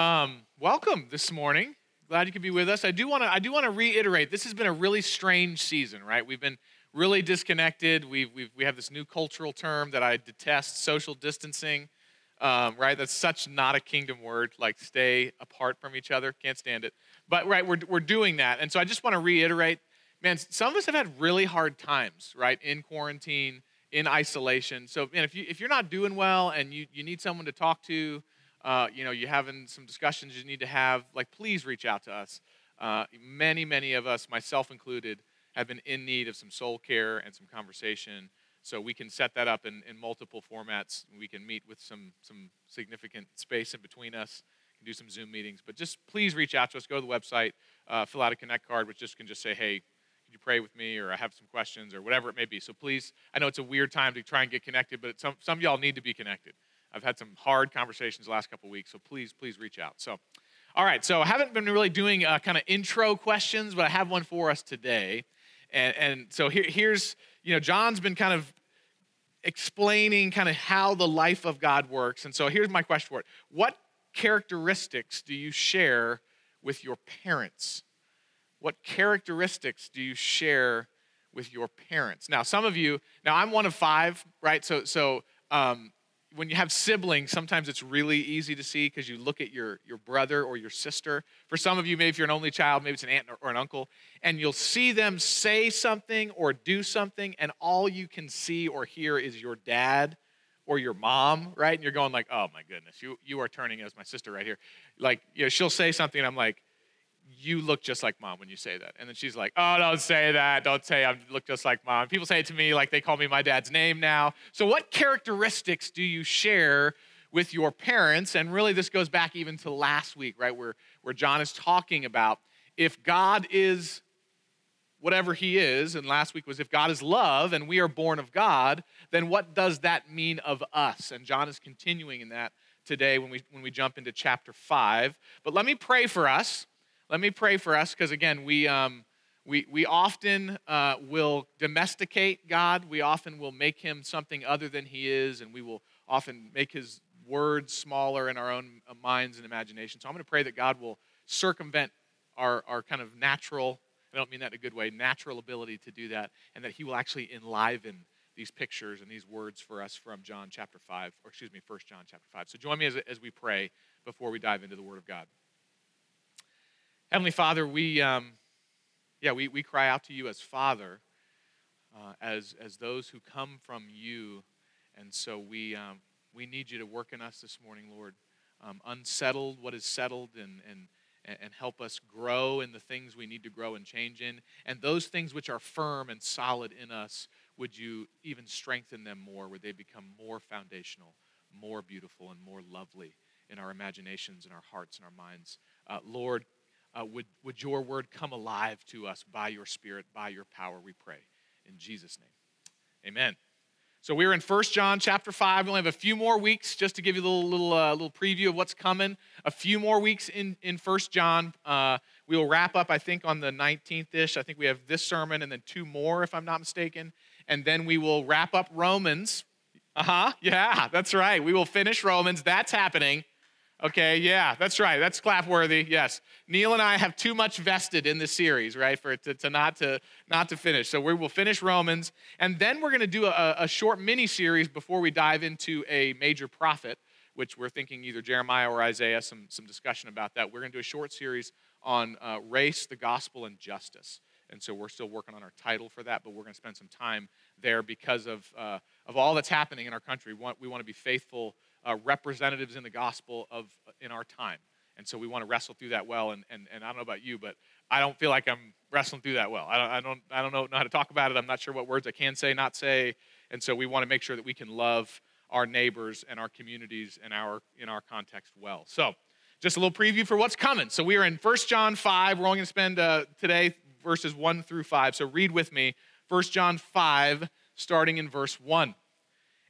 Um, welcome this morning. Glad you could be with us. I do want to. I do want to reiterate. This has been a really strange season, right? We've been really disconnected. We've, we've we have this new cultural term that I detest: social distancing. Um, right? That's such not a kingdom word. Like stay apart from each other. Can't stand it. But right, we're we're doing that, and so I just want to reiterate. Man, some of us have had really hard times, right? In quarantine, in isolation. So, man, if you if you're not doing well and you you need someone to talk to uh, you know, you're having some discussions you need to have, like, please reach out to us. Uh, many, many of us, myself included, have been in need of some soul care and some conversation. So we can set that up in, in multiple formats. We can meet with some, some significant space in between us, can do some Zoom meetings. But just please reach out to us. Go to the website, uh, fill out a Connect card, which just can just say, hey, could you pray with me or I have some questions or whatever it may be. So please, I know it's a weird time to try and get connected, but some, some of y'all need to be connected. I've had some hard conversations the last couple weeks, so please, please reach out. So, all right, so I haven't been really doing uh, kind of intro questions, but I have one for us today. And, and so here, here's, you know, John's been kind of explaining kind of how the life of God works. And so here's my question for it What characteristics do you share with your parents? What characteristics do you share with your parents? Now, some of you, now I'm one of five, right? So, so um, when you have siblings, sometimes it's really easy to see because you look at your, your brother or your sister. For some of you, maybe if you're an only child, maybe it's an aunt or an uncle, and you'll see them say something or do something, and all you can see or hear is your dad or your mom, right? And you're going like, oh my goodness, you, you are turning as my sister right here. Like, you know, she'll say something, and I'm like, you look just like mom when you say that. And then she's like, oh, don't say that. Don't say I look just like mom. People say it to me like they call me my dad's name now. So, what characteristics do you share with your parents? And really, this goes back even to last week, right, where, where John is talking about if God is whatever he is, and last week was if God is love and we are born of God, then what does that mean of us? And John is continuing in that today when we, when we jump into chapter 5. But let me pray for us let me pray for us because, again, we, um, we, we often uh, will domesticate God. We often will make him something other than he is, and we will often make his words smaller in our own uh, minds and imagination. So I'm going to pray that God will circumvent our, our kind of natural, I don't mean that in a good way, natural ability to do that, and that he will actually enliven these pictures and these words for us from John chapter 5, or excuse me, 1 John chapter 5. So join me as, as we pray before we dive into the Word of God. Heavenly Father, we, um, yeah, we, we cry out to you as Father, uh, as, as those who come from you. And so we, um, we need you to work in us this morning, Lord. Um, unsettled what is settled and, and, and help us grow in the things we need to grow and change in. And those things which are firm and solid in us, would you even strengthen them more? Would they become more foundational, more beautiful, and more lovely in our imaginations in our hearts and our minds? Uh, Lord, uh, would, would your word come alive to us by your spirit, by your power, we pray. In Jesus' name. Amen. So we're in 1 John chapter 5. We only have a few more weeks just to give you a little, little, uh, little preview of what's coming. A few more weeks in, in 1 John. Uh, we will wrap up, I think, on the 19th-ish. I think we have this sermon and then two more, if I'm not mistaken. And then we will wrap up Romans. Uh-huh. Yeah, that's right. We will finish Romans. That's happening. Okay, yeah, that's right. That's clapworthy. Yes, Neil and I have too much vested in this series, right, for it to, to not to not to finish. So we will finish Romans, and then we're going to do a, a short mini series before we dive into a major prophet, which we're thinking either Jeremiah or Isaiah. Some some discussion about that. We're going to do a short series on uh, race, the gospel, and justice. And so we're still working on our title for that, but we're going to spend some time there because of uh, of all that's happening in our country. We want, we want to be faithful uh, representatives in the gospel of uh, in our time. And so we want to wrestle through that well. And, and, and I don't know about you, but I don't feel like I'm wrestling through that well. I don't, I don't, I don't know, know how to talk about it. I'm not sure what words I can say, not say. And so we want to make sure that we can love our neighbors and our communities and our, in our context well. So just a little preview for what's coming. So we are in 1 John 5. We're only going to spend uh, today verses 1 through 5. So read with me 1 John 5, starting in verse 1.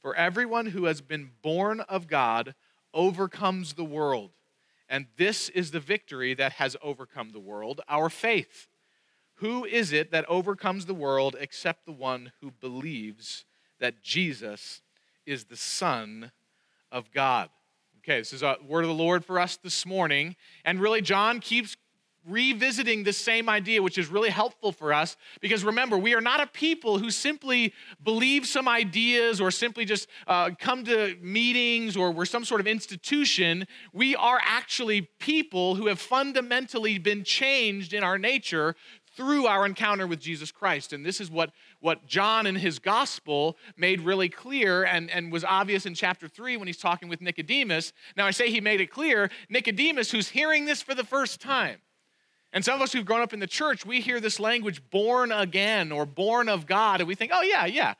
For everyone who has been born of God overcomes the world. And this is the victory that has overcome the world, our faith. Who is it that overcomes the world except the one who believes that Jesus is the Son of God? Okay, this is a word of the Lord for us this morning. And really, John keeps revisiting the same idea, which is really helpful for us because remember, we are not a people who simply believe some ideas or simply just uh, come to meetings or we're some sort of institution. We are actually people who have fundamentally been changed in our nature through our encounter with Jesus Christ. And this is what, what John in his gospel made really clear and, and was obvious in chapter 3 when he's talking with Nicodemus. Now, I say he made it clear, Nicodemus, who's hearing this for the first time. And some of us who've grown up in the church, we hear this language born again or born of God, and we think, oh, yeah, yeah.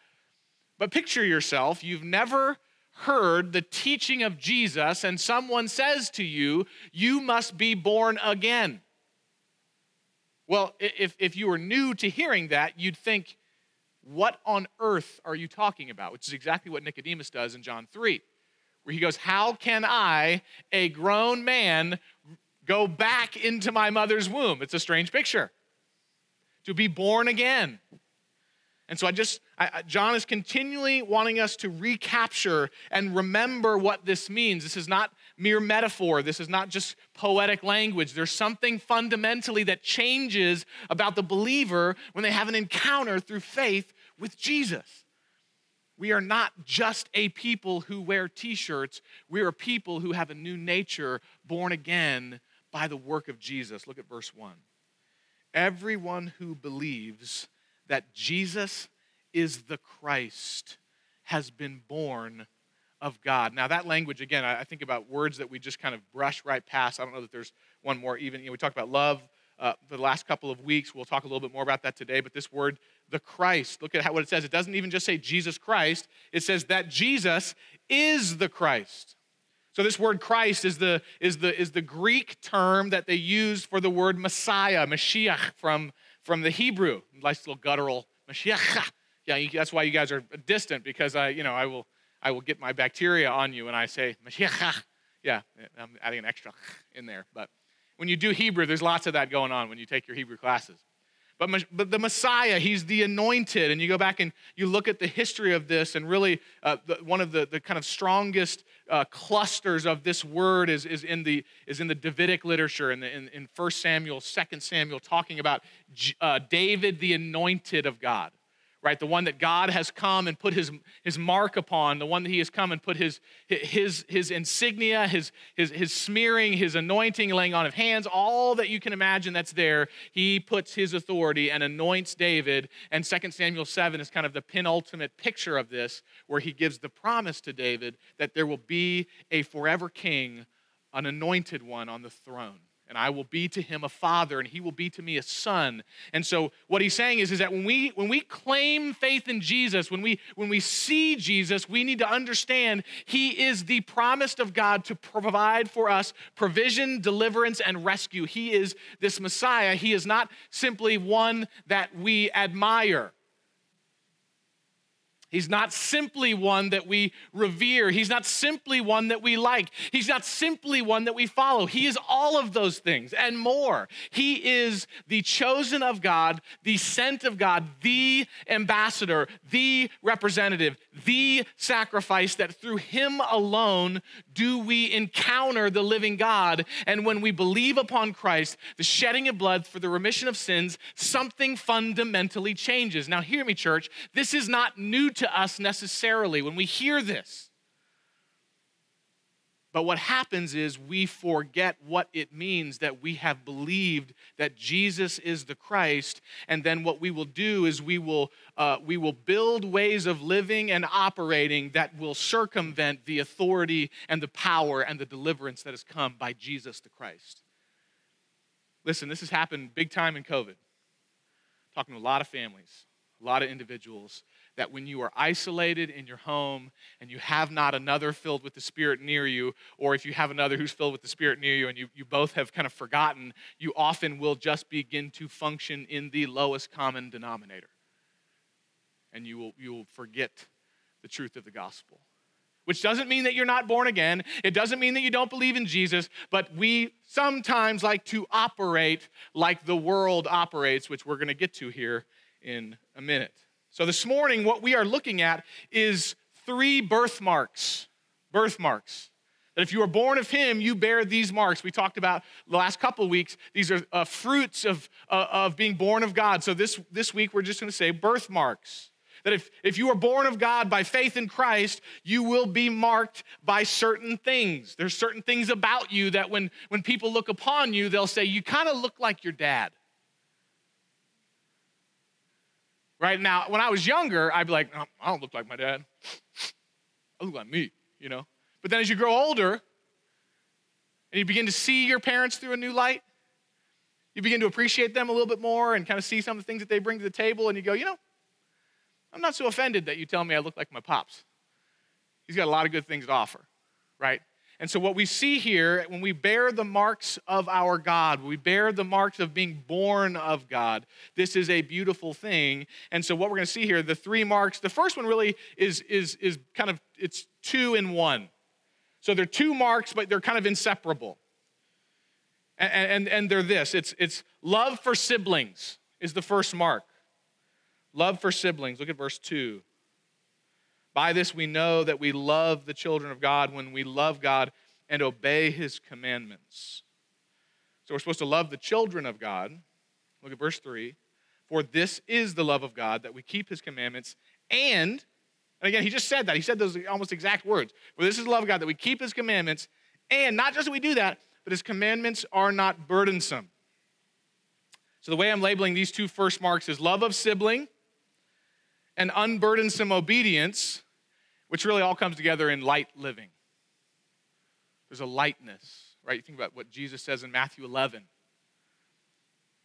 But picture yourself, you've never heard the teaching of Jesus, and someone says to you, you must be born again. Well, if, if you were new to hearing that, you'd think, what on earth are you talking about? Which is exactly what Nicodemus does in John 3, where he goes, How can I, a grown man, go back into my mother's womb. It's a strange picture. To be born again. And so I just, I, John is continually wanting us to recapture and remember what this means. This is not mere metaphor. This is not just poetic language. There's something fundamentally that changes about the believer when they have an encounter through faith with Jesus. We are not just a people who wear t shirts, we are people who have a new nature, born again by the work of Jesus. Look at verse 1. Everyone who believes that Jesus is the Christ has been born of God. Now, that language, again, I think about words that we just kind of brush right past. I don't know that there's one more even. You know, we talked about love uh, for the last couple of weeks. We'll talk a little bit more about that today. But this word, the Christ, look at how, what it says. It doesn't even just say Jesus Christ, it says that Jesus is the Christ. So this word Christ is the, is the, is the Greek term that they use for the word Messiah, Mashiach from, from the Hebrew. Nice little guttural Mashiach. Yeah, that's why you guys are distant because I, you know, I will, I will get my bacteria on you when I say Mashiach. Yeah, I'm adding an extra in there. But when you do Hebrew, there's lots of that going on when you take your Hebrew classes. But, but the Messiah, he's the anointed. And you go back and you look at the history of this, and really uh, the, one of the, the kind of strongest uh, clusters of this word is, is, in, the, is in the Davidic literature, in, the, in, in 1 Samuel, 2 Samuel, talking about uh, David, the anointed of God right? The one that God has come and put his, his mark upon, the one that he has come and put his, his, his insignia, his, his, his smearing, his anointing, laying on of hands, all that you can imagine that's there, he puts his authority and anoints David. And 2 Samuel 7 is kind of the penultimate picture of this, where he gives the promise to David that there will be a forever king, an anointed one on the throne and I will be to him a father, and he will be to me a son. And so what he's saying is, is that when we when we claim faith in Jesus, when we when we see Jesus, we need to understand he is the promised of God to provide for us provision, deliverance, and rescue. He is this Messiah. He is not simply one that we admire. He's not simply one that we revere. He's not simply one that we like. He's not simply one that we follow. He is all of those things and more. He is the chosen of God, the sent of God, the ambassador, the representative, the sacrifice that through him alone do we encounter the living God. And when we believe upon Christ, the shedding of blood for the remission of sins, something fundamentally changes. Now, hear me, church. This is not new to us necessarily when we hear this. But what happens is we forget what it means that we have believed that Jesus is the Christ, and then what we will do is we will uh, we will build ways of living and operating that will circumvent the authority and the power and the deliverance that has come by Jesus the Christ. Listen, this has happened big time in COVID. Talking to a lot of families, a lot of individuals that when you are isolated in your home and you have not another filled with the Spirit near you, or if you have another who's filled with the Spirit near you and you, you both have kind of forgotten, you often will just begin to function in the lowest common denominator. And you will, you will forget the truth of the gospel. Which doesn't mean that you're not born again. It doesn't mean that you don't believe in Jesus, but we sometimes like to operate like the world operates, which we're going to get to here in a minute. So, this morning, what we are looking at is three birthmarks. Birthmarks. That if you are born of Him, you bear these marks. We talked about the last couple weeks. These are uh, fruits of, uh, of being born of God. So, this, this week, we're just going to say birthmarks. That if, if you are born of God by faith in Christ, you will be marked by certain things. There's certain things about you that when, when people look upon you, they'll say, You kind of look like your dad. Right now, when I was younger, I'd be like, oh, I don't look like my dad. I look like me, you know? But then as you grow older and you begin to see your parents through a new light, you begin to appreciate them a little bit more and kind of see some of the things that they bring to the table, and you go, you know, I'm not so offended that you tell me I look like my pops. He's got a lot of good things to offer, right? And so, what we see here, when we bear the marks of our God, we bear the marks of being born of God, this is a beautiful thing. And so, what we're going to see here, the three marks, the first one really is, is, is kind of, it's two in one. So, they're two marks, but they're kind of inseparable. And, and, and they're this it's, it's love for siblings, is the first mark. Love for siblings. Look at verse 2. By this we know that we love the children of God when we love God and obey his commandments. So we're supposed to love the children of God. Look at verse 3. For this is the love of God, that we keep his commandments and, and again, he just said that. He said those almost exact words. For this is the love of God, that we keep his commandments, and not just that we do that, but his commandments are not burdensome. So the way I'm labeling these two first marks is love of sibling and unburdensome obedience which really all comes together in light living. There's a lightness, right? You think about what Jesus says in Matthew 11.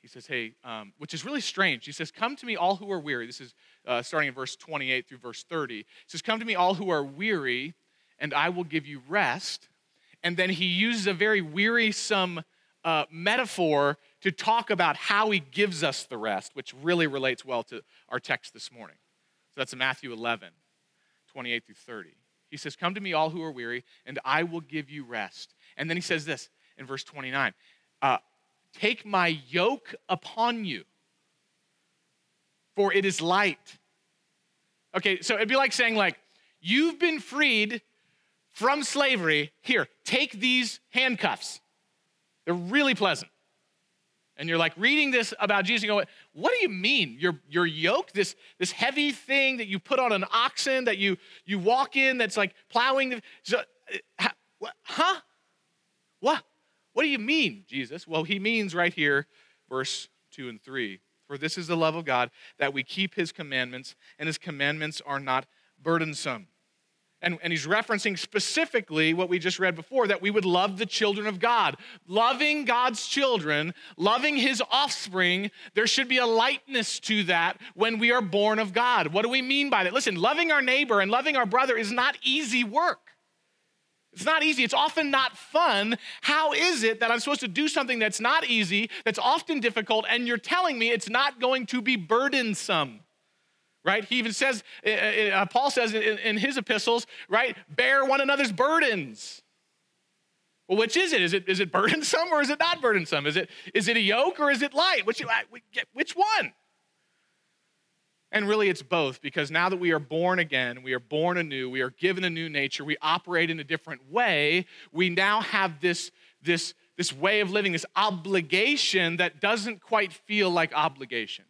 He says, hey, um, which is really strange. He says, Come to me, all who are weary. This is uh, starting in verse 28 through verse 30. He says, Come to me, all who are weary, and I will give you rest. And then he uses a very wearisome uh, metaphor to talk about how he gives us the rest, which really relates well to our text this morning. So that's Matthew 11. 28 through 30. He says, Come to me, all who are weary, and I will give you rest. And then he says this in verse 29 uh, Take my yoke upon you, for it is light. Okay, so it'd be like saying, like, you've been freed from slavery. Here, take these handcuffs. They're really pleasant and you're like reading this about Jesus, you go, what do you mean? Your, your yoke, this, this heavy thing that you put on an oxen that you, you walk in that's like plowing. The, so, uh, huh? What? What do you mean, Jesus? Well, he means right here, verse 2 and 3. For this is the love of God, that we keep his commandments, and his commandments are not burdensome. And, and he's referencing specifically what we just read before that we would love the children of God. Loving God's children, loving his offspring, there should be a lightness to that when we are born of God. What do we mean by that? Listen, loving our neighbor and loving our brother is not easy work. It's not easy. It's often not fun. How is it that I'm supposed to do something that's not easy, that's often difficult, and you're telling me it's not going to be burdensome? Right? He even says, uh, uh, Paul says in, in, his epistles, right? Bear one another's burdens. Well, which is it? Is it, is it burdensome or is it not burdensome? Is it, is it a yoke or is it light? Which, which one? And really, it's both because now that we are born again, we are born anew, we are given a new nature, we operate in a different way, we now have this, this, this way of living, this obligation that doesn't quite feel like obligation.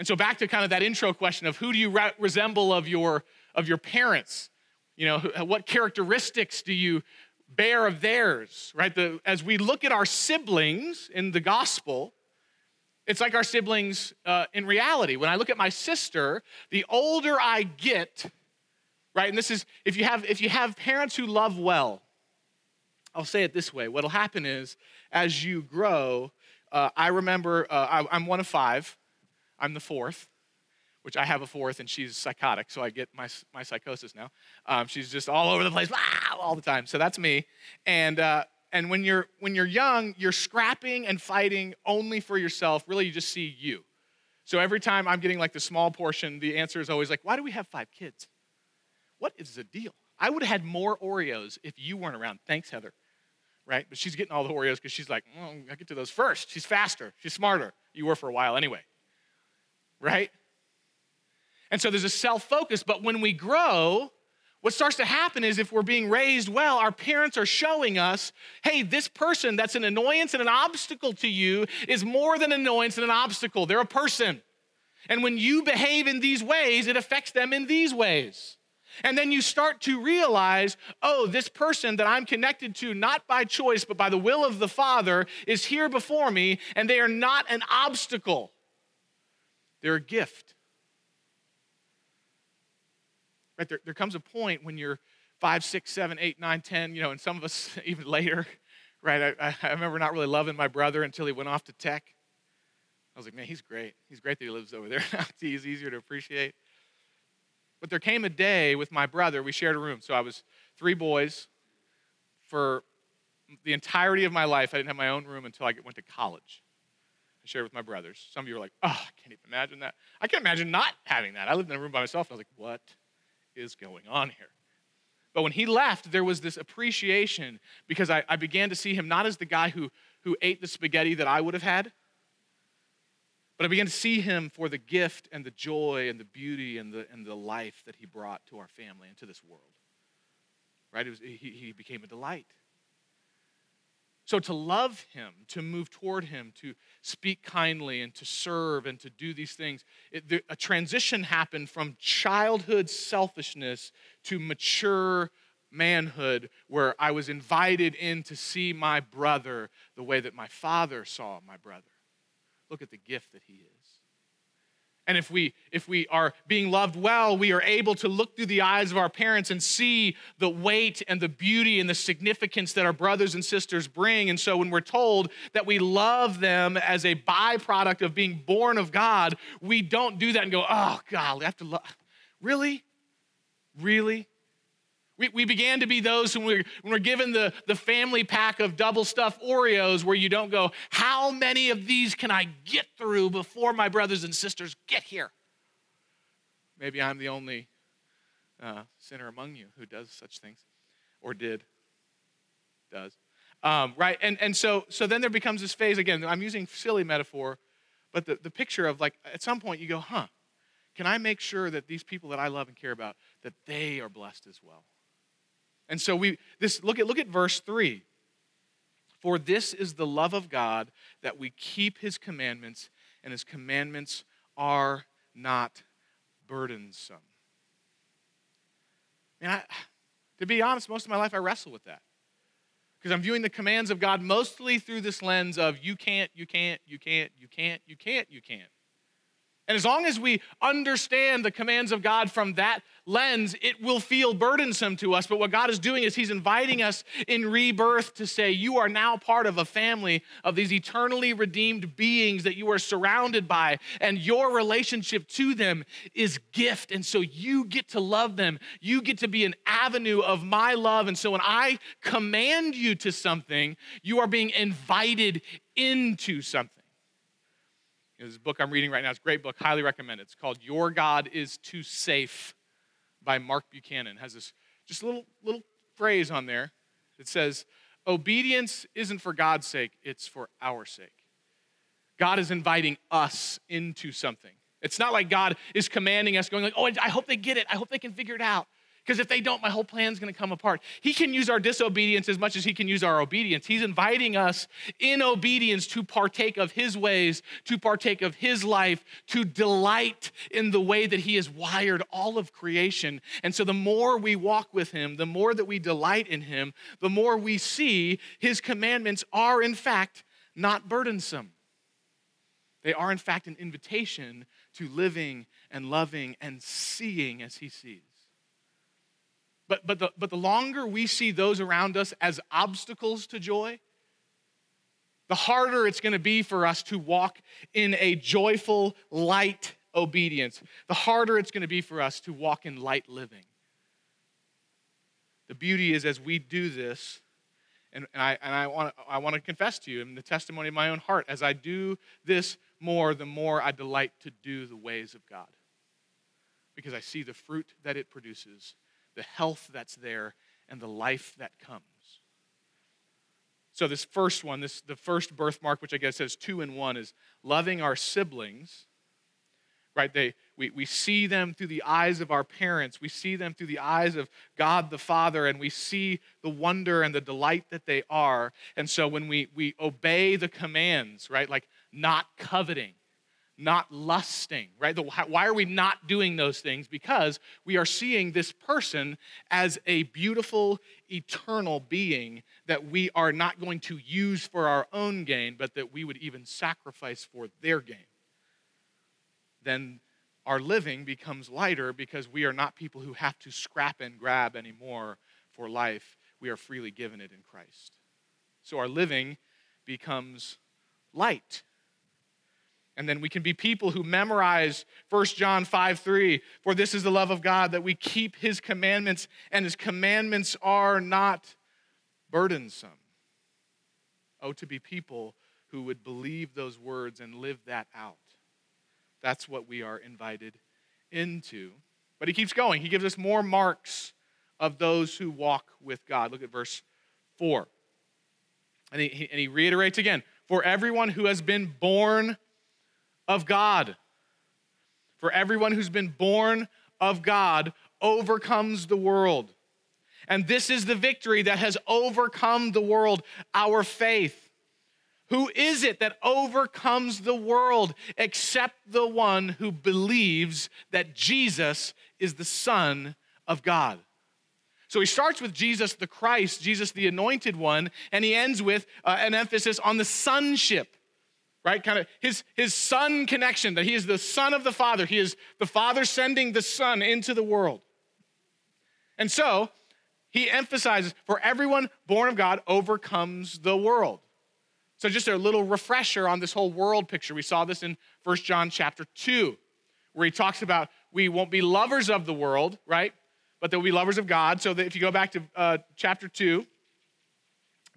And so back to kind of that intro question of who do you re- resemble of your of your parents? You know, what characteristics do you bear of theirs, right? The, as we look at our siblings in the gospel, it's like our siblings uh, in reality. When I look at my sister, the older I get, right? And this is if you have if you have parents who love well, I'll say it this way: what'll happen is as you grow, uh, I remember uh, I, I'm one of five. I'm the fourth. which I have a fourth, and she's psychotic, so I get my, my psychosis now. Um, she's just all over the place, wow, all the time. So that's me. And, uh, and when, you're, when you're young, you're scrapping and fighting only for yourself. Really, you just see you. So every time I'm getting like the small portion, the answer is always like, why do we have five kids? What is the deal? I would have had more Oreos if you weren't around. Thanks, Heather. Right? But she's getting all the Oreos because she's like, oh, I get to those first. She's faster. She's smarter. You were for a while anyway. Right? And so there's a self focus. But when we grow, what starts to happen is if we're being raised well, our parents are showing us, hey, this person that's an annoyance and an obstacle to you is more than an annoyance and an obstacle. They're a person. And when you behave in these ways, it affects them in these ways. And then you start to realize, oh, this person that I'm connected to, not by choice, but by the will of the Father, is here before me, and they are not an obstacle. They're a gift. Right? There, there comes a point when you're five, six, seven, eight, nine, ten, you know, and some of us even later, right? I, I remember not really loving my brother until he went off to tech. I was like, man, he's great. He's great that he lives over there. he's easier to appreciate. But there came a day with my brother, we shared a room. So I was three boys. For the entirety of my life, I didn't have my own room until I went to college. I shared with my brothers. Some of you are like, oh, I can't even imagine that. I can't imagine not having that. I lived in a room by myself. I was like, what is going on here? But when he left, there was this appreciation because I, I, began to see him not as the guy who, who ate the spaghetti that I would have had, but I began to see him for the gift and the joy and the beauty and the, and the life that he brought to our family and to this world. Right? Was, he, he became a delight. So to love him, to move toward him, to speak kindly and to serve and to do these things, it, the, a transition happened from childhood selfishness to mature manhood where I was invited in to see my brother the way that my father saw my brother. Look at the gift that he is. And if we if we are being loved well, we are able to look through the eyes of our parents and see the weight and the beauty and the significance that our brothers and sisters bring. And so when we're told that we love them as a byproduct of being born of God, we don't do that and go, "Oh God, I have to love." Really? Really? We, we began to be those when we're, when we're given the, the family pack of double stuffed Oreos where you don't go, How many of these can I get through before my brothers and sisters get here? Maybe I'm the only uh, sinner among you who does such things or did, does. Um, right? And, and so, so then there becomes this phase again. I'm using silly metaphor, but the, the picture of like at some point you go, huh, can I make sure that these people that I love and care about, that they are blessed as well? And so we this look at look at verse 3. For this is the love of God that we keep his commandments and his commandments are not burdensome. And I, to be honest, most of my life I wrestle with that. Because I'm viewing the commands of God mostly through this lens of you can't, you can't, you can't, you can't, you can't, you can't. And as long as we understand the commands of God from that lens, it will feel burdensome to us. But what God is doing is He's inviting us in rebirth to say, You are now part of a family of these eternally redeemed beings that you are surrounded by, and your relationship to them is gift. And so you get to love them. You get to be an avenue of my love. And so when I command you to something, you are being invited into something. This book I'm reading right now, is a great book, highly recommend it. It's called Your God is Too Safe by Mark Buchanan. It has this just little little phrase on there. that says, Obedience isn't for God's sake, it's for our sake. God is inviting us into something. It's not like God is commanding us, going like, oh, I hope they get it. I hope they can figure it out. Because if they don't, my whole plan's gonna come apart. He can use our disobedience as much as he can use our obedience. He's inviting us in obedience to partake of his ways, to partake of his life, to delight in the way that he has wired all of creation. And so the more we walk with him, the more that we delight in him, the more we see his commandments are, in fact, not burdensome. They are, in fact, an invitation to living and loving and seeing as he sees. But, but, the, but the longer we see those around us as obstacles to joy, the harder it's going to be for us to walk in a joyful light obedience, the harder it's going to be for us to walk in light living. The beauty is as we do this, and, and I, and I, want, I want to confess to you in the testimony of my own heart, as I do this more, the more I delight to do the ways of God. Because I see the fruit that it produces, the health that's there, and the life that comes. So this first one, this the first birthmark, which I guess says two in one, is loving our siblings. Right? They we, we see them through the eyes of our parents. We see them through the eyes of God the Father, and we see the wonder and the delight that they are. And so when we, we obey the commands, right, like not coveting, not lusting, right? The, why are we not doing those things? Because we are seeing this person as a beautiful, eternal being that we are not going to use for our own gain, but that we would even sacrifice for their gain. Then our living becomes lighter because we are not people who have to scrap and grab anymore for life. We are freely given it in Christ. So our living becomes light and then we can be people who memorize 1 John 5 3. For this is the love of God, that we keep his commandments, and his commandments are not burdensome. Oh, to be people who would believe those words and live that out. That's what we are invited into. But he keeps going. He gives us more marks of those who walk with God. Look at verse 4. And he, and he reiterates again For everyone who has been born of God. For everyone who's been born of God overcomes the world. And this is the victory that has overcome the world, our faith. Who is it that overcomes the world except the one who believes that Jesus is the Son of God? So he starts with Jesus the Christ, Jesus the anointed one, and he ends with uh, an emphasis on the sonship right? Kind of his, his son connection, that he is the son of the Father. He is the Father sending the Son into the world. And so he emphasizes for everyone born of God overcomes the world. So just a little refresher on this whole world picture. We saw this in First John chapter 2, where he talks about we won't be lovers of the world, right? But they'll be lovers of God. So that if you go back to uh, chapter 2,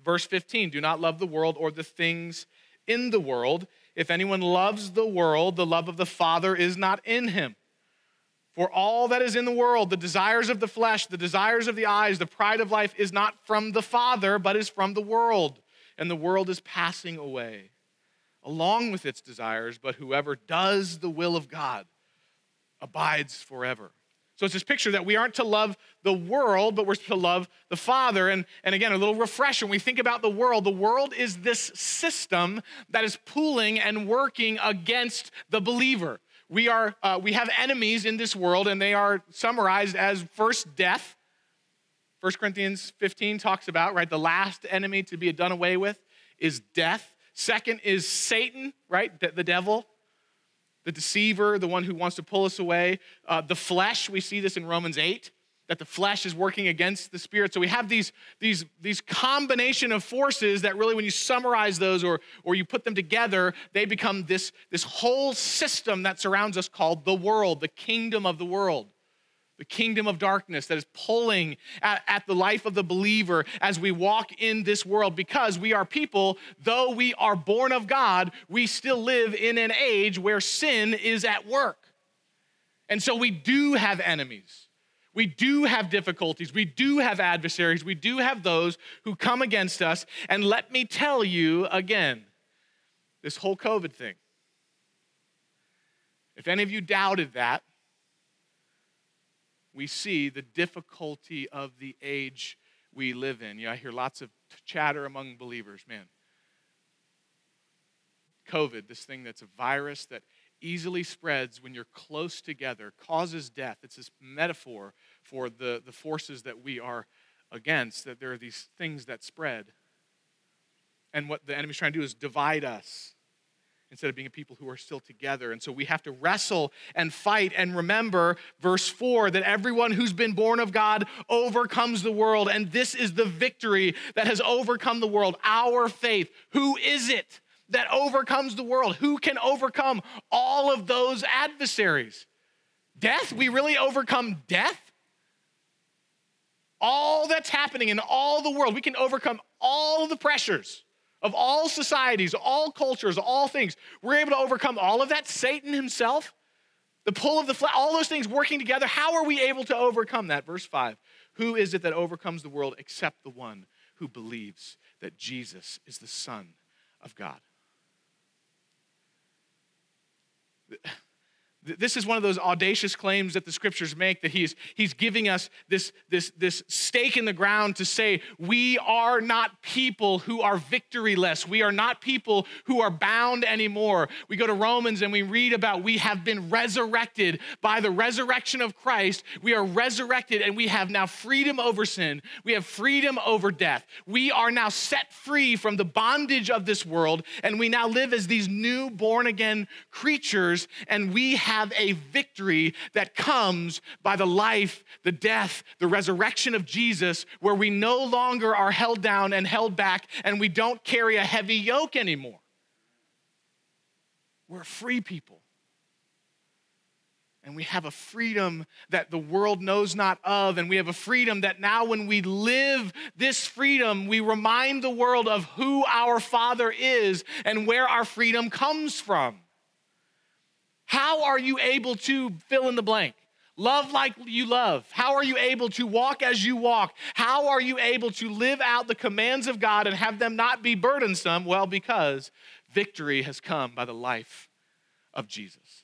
verse 15, do not love the world or the things in the world. If anyone loves the world, the love of the Father is not in him. For all that is in the world, the desires of the flesh, the desires of the eyes, the pride of life, is not from the Father, but is from the world. And the world is passing away along with its desires, but whoever does the will of God abides forever. So it's this picture that we aren't to love the world, but we're to love the Father. And, and again, a little refresher when we think about the world, the world is this system that is pulling and working against the believer. We, are, uh, we have enemies in this world, and they are summarized as first death. 1 Corinthians 15 talks about, right, the last enemy to be done away with is death. Second is Satan, right, the, the devil the deceiver, the one who wants to pull us away. Uh, the flesh, we see this in Romans 8, that the flesh is working against the spirit. So we have these, these, these combination of forces that really, when you summarize those or, or you put them together, they become this, this whole system that surrounds us called the world, the kingdom of the world the kingdom of darkness that is pulling at, at, the life of the believer as we walk in this world because we are people, though we are born of God, we still live in an age where sin is at work. And so we do have enemies. We do have difficulties. We do have adversaries. We do have those who come against us. And let me tell you again this whole COVID thing. If any of you doubted that, we see the difficulty of the age we live in. You know, I hear lots of chatter among believers, man. COVID, this thing that's a virus that easily spreads when you're close together, causes death. It's this metaphor for the, the forces that we are against, that there are these things that spread. And what the enemy's trying to do is divide us instead of being a people who are still together. And so we have to wrestle and fight and remember, verse 4, that everyone who's been born of God overcomes the world. And this is the victory that has overcome the world our faith. Who is it that overcomes the world. Who can overcome all of those adversaries? Death? We really overcome death? All that's happening in all the world, we can overcome all the pressures of all societies, all cultures, all things. We're able to overcome all of that. Satan himself, the pull of the flesh, all those things working together. How are we able to overcome that? Verse 5 Who is it that overcomes the world except the one who believes that Jesus is the Son of God? This is one of those audacious claims that the scriptures make that he's, he's giving us this, this, this stake in the ground to say, we are not people who are victoryless. We are not people who are bound anymore. We go to Romans and we read about we have been resurrected by the resurrection of Christ. We are resurrected and we have now freedom over sin. We have freedom over death. We are now set free from the bondage of this world and we now live as these new born again creatures and we have have a victory that comes by the life, the death, the resurrection of Jesus, where we no longer are held down and held back and we don't carry a heavy yoke anymore. We're free people. And we have a freedom that the world knows not of. And we have a freedom that now, when we live this freedom, we remind the world of who our Father is and where our freedom comes from. How are you able to fill in the blank? Love like you love. How are you able to walk as you walk? How are you able to live out the commands of God and have them not be burdensome? Well, because victory has come by the life of Jesus.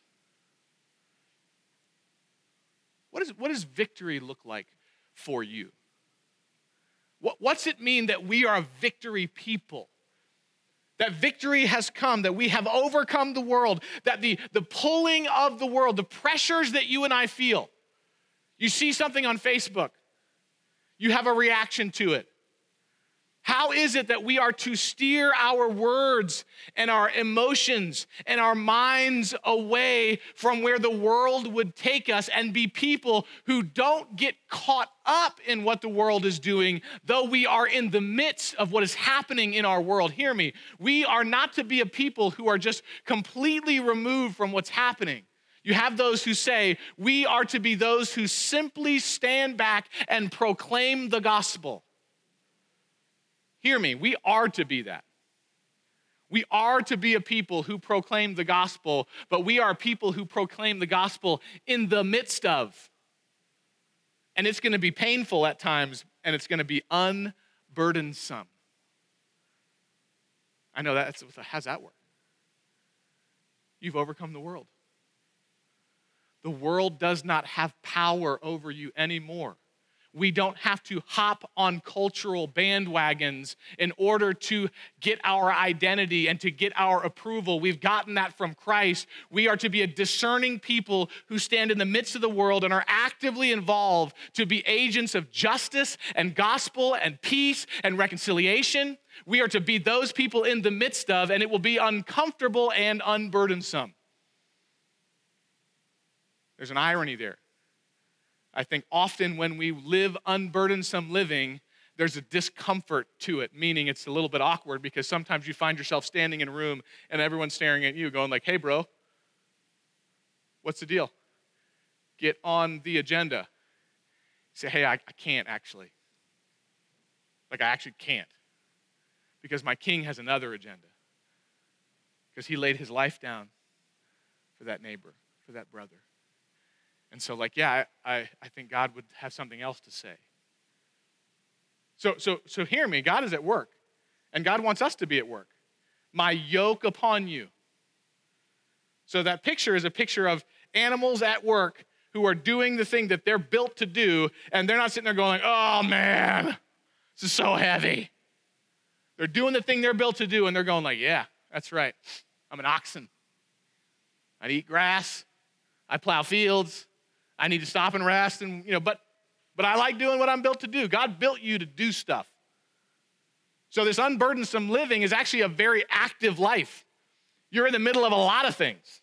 What, is, what does victory look like for you? What, what's it mean that we are a victory people? That victory has come, that we have overcome the world, that the, the pulling of the world, the pressures that you and I feel. You see something on Facebook, you have a reaction to it. How is it that we are to steer our words and our emotions and our minds away from where the world would take us and be people who don't get caught up in what the world is doing, though we are in the midst of what is happening in our world? Hear me. We are not to be a people who are just completely removed from what's happening. You have those who say, we are to be those who simply stand back and proclaim the gospel. Hear me, we are to be that. We are to be a people who proclaim the gospel, but we are people who proclaim the gospel in the midst of. And it's going to be painful at times, and it's going to be unburdensome. I know that's how's that work? You've overcome the world. The world does not have power over you anymore. We don't have to hop on cultural bandwagons in order to get our identity and to get our approval. We've gotten that from Christ. We are to be a discerning people who stand in the midst of the world and are actively involved to be agents of justice and gospel and peace and reconciliation. We are to be those people in the midst of, and it will be uncomfortable and unburdensome. There's an irony there. I think often when we live unburdensome living, there's a discomfort to it, meaning it's a little bit awkward because sometimes you find yourself standing in a room and everyone's staring at you, going like, "Hey, bro, what's the deal? Get on the agenda." You say, "Hey, I, I can't actually. Like, I actually can't, because my king has another agenda. Because he laid his life down for that neighbor, for that brother." And so, like, yeah, I, I, I think God would have something else to say. So, so, so hear me. God is at work, and God wants us to be at work. My yoke upon you. So that picture is a picture of animals at work who are doing the thing that they're built to do, and they're not sitting there going, oh man, this is so heavy. They're doing the thing they're built to do, and they're going like, yeah, that's right. I'm an oxen. I eat grass. I plow fields. I need to stop and rest and you know, but but I like doing what I'm built to do. God built you to do stuff. So this unburdensome living is actually a very active life. You're in the middle of a lot of things.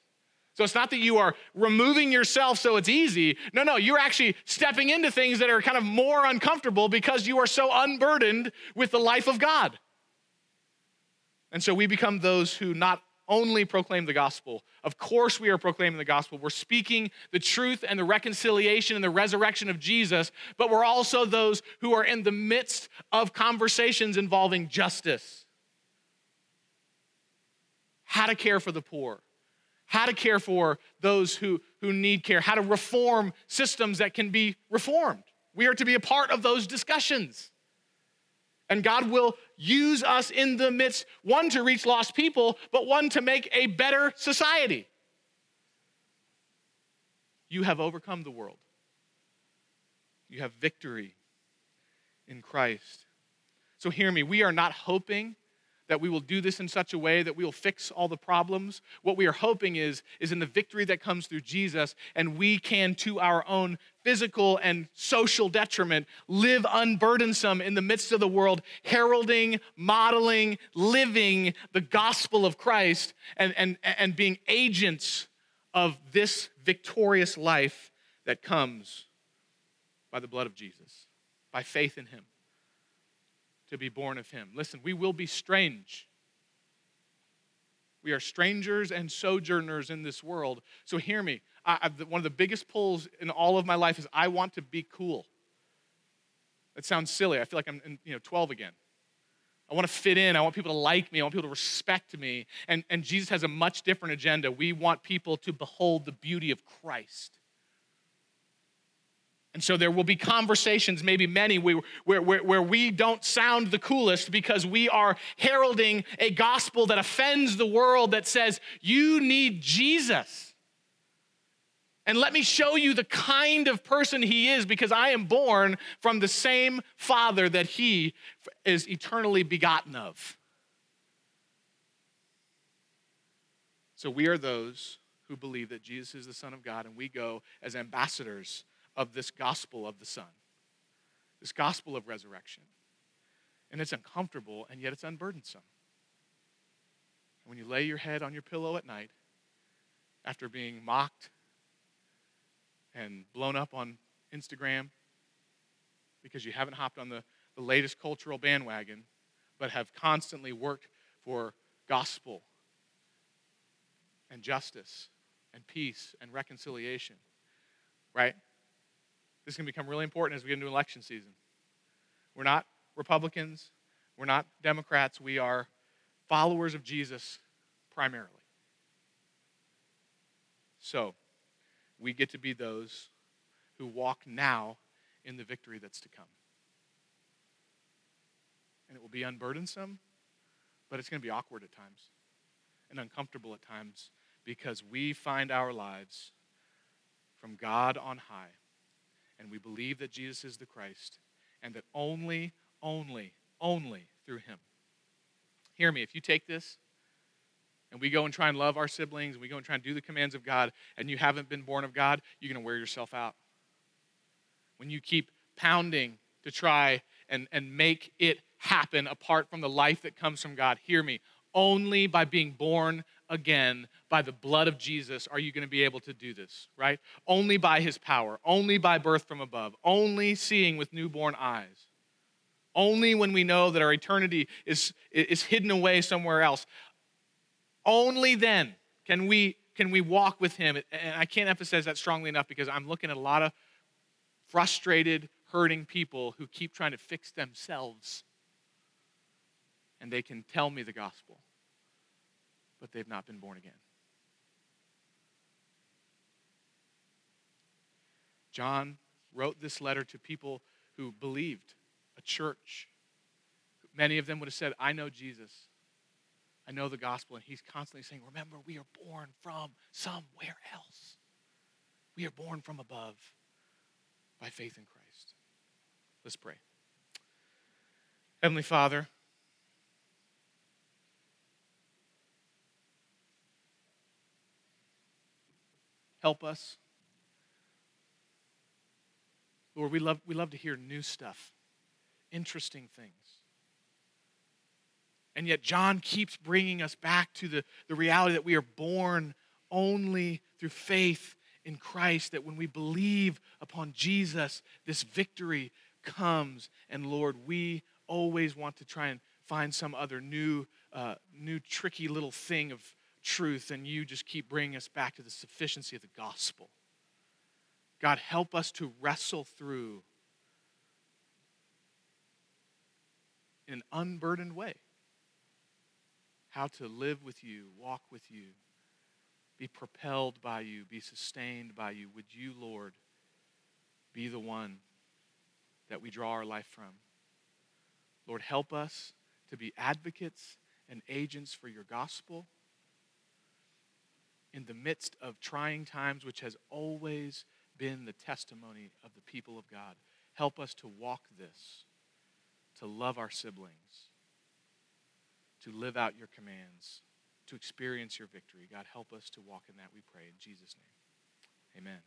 So it's not that you are removing yourself so it's easy. No, no, you're actually stepping into things that are kind of more uncomfortable because you are so unburdened with the life of God. And so we become those who not only proclaim the gospel. Of course, we are proclaiming the gospel. We're speaking the truth and the reconciliation and the resurrection of Jesus, but we're also those who are in the midst of conversations involving justice how to care for the poor, how to care for those who, who need care, how to reform systems that can be reformed. We are to be a part of those discussions. And God will use us in the midst, one to reach lost people, but one to make a better society. You have overcome the world. You have victory in Christ. So hear me, we are not hoping that we will do this in such a way that we will fix all the problems. What we are hoping is, is in the victory that comes through Jesus, and we can, to our own physical and social detriment, live unburdensome in the midst of the world, heralding, modeling, living the gospel of Christ, and, and, and being agents of this victorious life that comes by the blood of Jesus, by faith in Him to be born of him. Listen, we will be strange. We are strangers and sojourners in this world. So hear me. I, one of the biggest pulls in all of my life is I want to be cool. That sounds silly. I feel like I'm in, you know 12 again. I want to fit in. I want people to like me. I want people to respect me. And, and Jesus has a much different agenda. We want people to behold the beauty of Christ. And so there will be conversations, maybe many, where, where, where, we don't sound the coolest because we are heralding a gospel that offends the world that says, you need Jesus. And let me show you the kind of person he is because I am born from the same father that he is eternally begotten of. So we are those who believe that Jesus is the Son of God, and we go as ambassadors of this gospel of the Son, this gospel of resurrection. And it's uncomfortable, and yet it's unburdensome. And when you lay your head on your pillow at night, after being mocked and blown up on Instagram because you haven't hopped on the, the latest cultural bandwagon, but have constantly worked for gospel and justice and peace and reconciliation, right? This is going to become really important as we get into election season. We're not Republicans, we're not Democrats, we are followers of Jesus primarily. So, we get to be those who walk now in the victory that's to come. And it will be unburdensome, but it's going to be awkward at times and uncomfortable at times because we find our lives from God on high and we believe that Jesus is the Christ and that only, only, only through him. Hear me, if you take this and we go and try and love our siblings and we go and try and do the commands of God and you haven't been born of God, you're going to wear yourself out. When you keep pounding to try and, and make it happen apart from the life that comes from God, hear me, only by being born again by the blood of Jesus are you going to be able to do this, right? Only by his power, only by birth from above, only seeing with newborn eyes. Only when we know that our eternity is, is hidden away somewhere else. Only then can we, can we walk with him. And I can't emphasize that strongly enough because I'm looking at a lot of frustrated, hurting people who keep trying to fix themselves. And they can tell me the gospel but they've not been born again. John wrote this letter to people who believed, a church. Many of them would have said, I know Jesus. I know the gospel. And he's constantly saying, Remember, we are born from somewhere else. We are born from above by faith in Christ. Let's pray. Heavenly Father, Help us. Lord, we love, we love to hear new stuff, interesting things. And yet, John keeps bringing us back to the, the reality that we are born only through faith in Christ, that when we believe upon Jesus, this victory comes. And Lord, we always want to try and find some other new uh, new tricky little thing of truth, and you just keep bringing us back to the sufficiency of the gospel. God, help us to wrestle through in an unburdened way how to live with you, walk with you, be propelled by you, be sustained by you. Would you, Lord, be the one that we draw our life from? Lord, help us to be advocates and agents for your gospel in the midst of trying times, which has always been the testimony of the people of God. Help us to walk this, to love our siblings, to live out your commands, to experience your victory. God, help us to walk in that, we pray. In Jesus' name, amen.